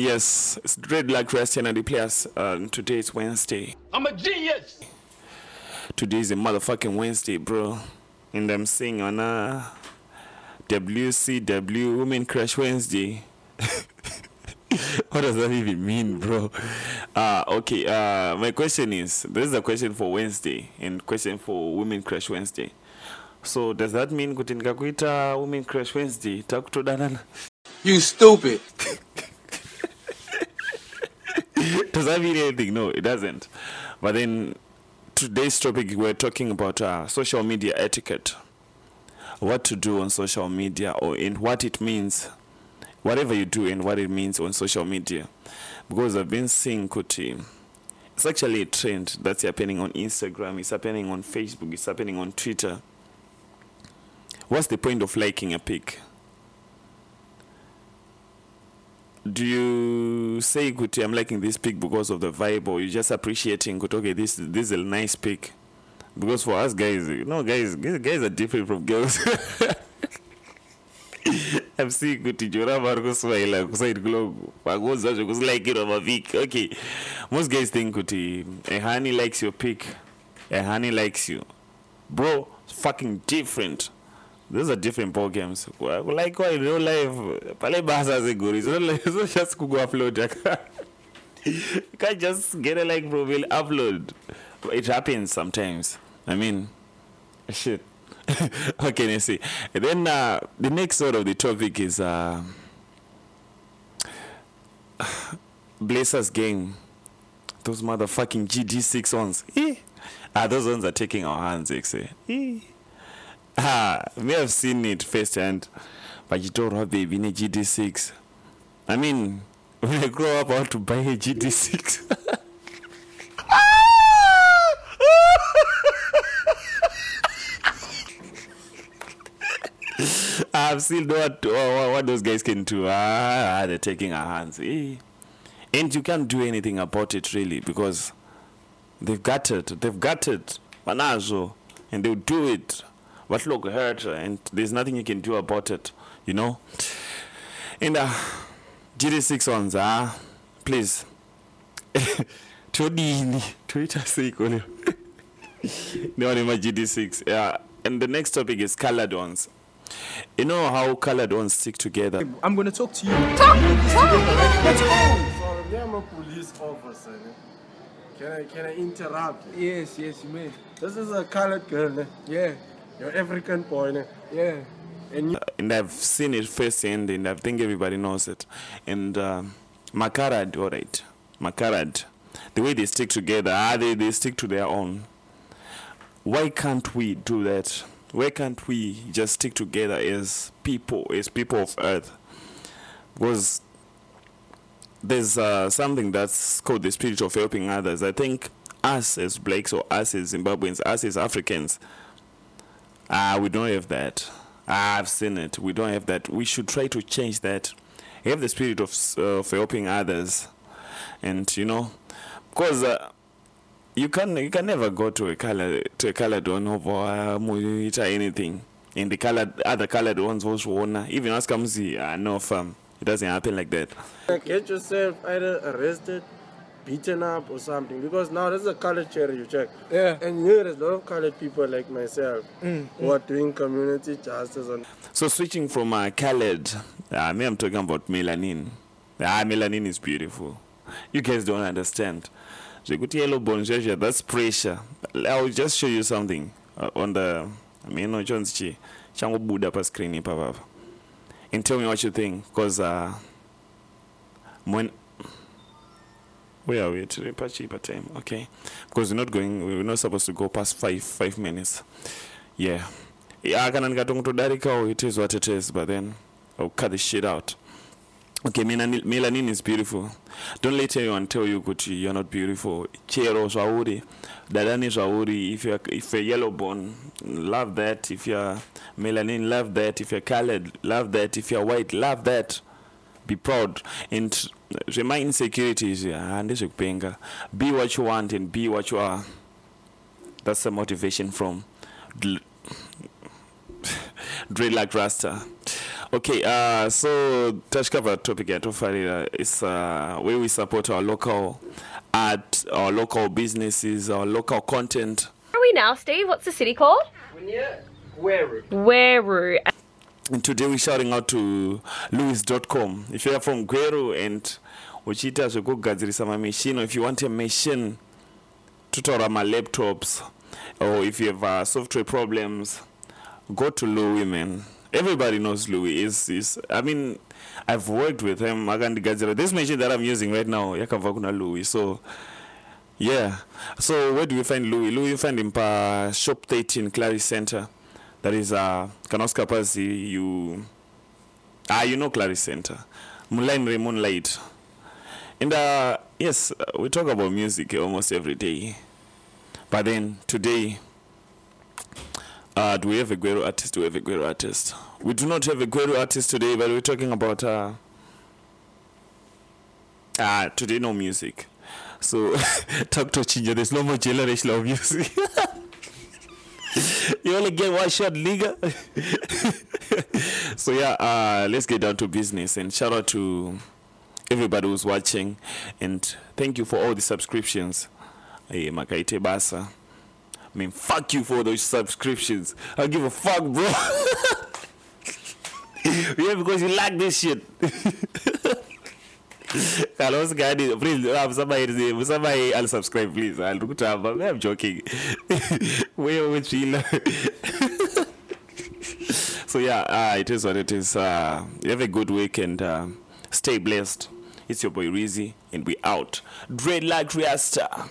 Yes, it's Dreadlock Rasta and the players. Uh, today is Wednesday. I'm a genius. Today is a motherfucking Wednesday, bro. And I'm seeing on uh, WCW Women Crush Wednesday. what does that even mean, bro? Uh, okay, uh, my question is this is a question for Wednesday and question for Women Crush Wednesday. So does that mean kuti ndikakuita Women Crush Wednesday takutodanana? You stupid. Does that mean anything? No, it doesn't. But then today's topic we're talking about uh, social media etiquette. What to do on social media or in what it means. Whatever you do and what it means on social media. Because I've been seeing Kuti. It's actually a trend that's happening on Instagram, it's happening on Facebook, it's happening on Twitter. What's the point of liking a pic? Do you say Kuti, I'm liking this pic because of the vibe or you just appreciating Kuti, okay this this is a nice pic because for us guys you know guys guys are different from girls. I'm seeing Kuti Jora Marco Swahili kuside globe? Pagoza kusilikeirwa maviki okay. Most guys think Kuti eh, a honey likes your pic a honey likes you. Bro it's fucking different those are different ball games. Like why in real life pale basa ziguri it's like it's not just kugo upload you can't just get a like profile upload. It happens sometimes. I mean shit. Okay let's see. And then uh, the next sort of the topic is uh blessers game those motherfucking gd6 ones. Eh. ah those ones are taking our hands eh. Ah, me have seen it firsthand. Vachitorwa baby a GD6. I mean, when I grow up, I want to buy a GD6. I've seen what, what, what those guys can do. Ah, they're taking our hands. Eh. And you can't do anything about it really because they've got it. They've got it. Manazo. And they'll do it what look hurt and there's nothing you can do about it you know and uh gd6 ones ah please todini toita siko leo nione ma gd6 yeah and the next topic is colored ones you know how colored ones stick together I'm gonna talk to you. talk, Sorry, me, I'm a police officer. Can I can I interrupt? Yes, yes, you may. This is a colored girl. Yeah, You're African boy. yeah. And you and I've seen it firsthand, and I think everybody knows it. And uh, Makarad, all right, Makarad, the way they stick together, ah, they, they stick to their own. Why can't we do that? Why can't we just stick together as people, as people of Earth? Because there's uh, something that's called the spirit of helping others. I think us as blacks or us as Zimbabweans, us as Africans, Ah, we don't have that. Ah, I've seen it. We don't have that. We should try to change that. Have the spirit of uh, of helping others, and you know, because uh, you can you can never go to a color to a colored one over uh, anything. In the colored other colored ones also wanna even ask them see uh, no fam. It doesn't happen like that. get yourself either arrested, beaten up, or something. Because now this is a colored cherry you check. Yeah. And here there's a lot of colored people like myself who are doing community justice and So switching from uh, colored, uh, me I'm talking about melanin. Ah, melanin is beautiful. You guys don't understand. Zvekuti yellow bone zvezvi, that's pressure. I'll just show you something uh, on the. I mean, no chance chi changobuda pa screen ipapa. And tell me what you think, because uh, when where are we today? Pachi per time, okay? Because we're not going. We're not supposed to go past five five minutes. Yeah. Yeah, i kana ndikatongotodarikawo it is what it is, but then I'll cut the shit out. Okay, melanin, is beautiful. Don't let anyone tell you kuti you're not beautiful. Chero zvauri, dadani zvauri. If you're if you're yellow bone, love that. If you're melanin, love that. If you're colored, love that. If you're white, love that. Be proud and zvema insecurities ndezvekupenga. Be what you want and be what you are. That's the motivation from Dl- Dreadlock Rasta. Okay, uh, so tachikabva topic yatofarira is uh, where we support our local art, our local businesses, our local content. Where are we now, Steve? What's the city called? Where? Gweru. Today we're shouting out to Louis.com. If you are from Gweru and uchiita mamachine, or if you want a machine tutora laptops, or if you have uh, software problems, go to Louis, man. Everybody knows Louis. Is I mean, I've worked with him. This machine that I'm using right now, yakabva Louis. So yeah. So where do we find Louis? Louis you find him pa shop 13 Clary Center. That is uh Kanoska Pasi you ah you know Clary Center. Moonlight Ray Moonlight. And uh yes, we talk about music almost every day. But then today uh, do we have a Gweru artist? Do we have a Gweru artist? We do not have a Gweru artist today, but we're talking about uh, uh today no music. So talk to Chinja, there's no more generation of music. you only get one shot, nigga. so yeah, uh, let's get down to business and shout out to everybody who's watching and thank you for all the subscriptions. Hey, Makaite Basa. I mean, fuck you for those subscriptions. I give a fuck, bro. yeah, because you like this shit. Carlos Gadi, please, um, somebody, somebody, I'll subscribe, please. I'll look to have, I'm joking. Where we chill. so yeah, uh, it is what it is. Uh, have a good week and uh, stay blessed. It's your boy Rizzy, and we out. Dread like Rasta.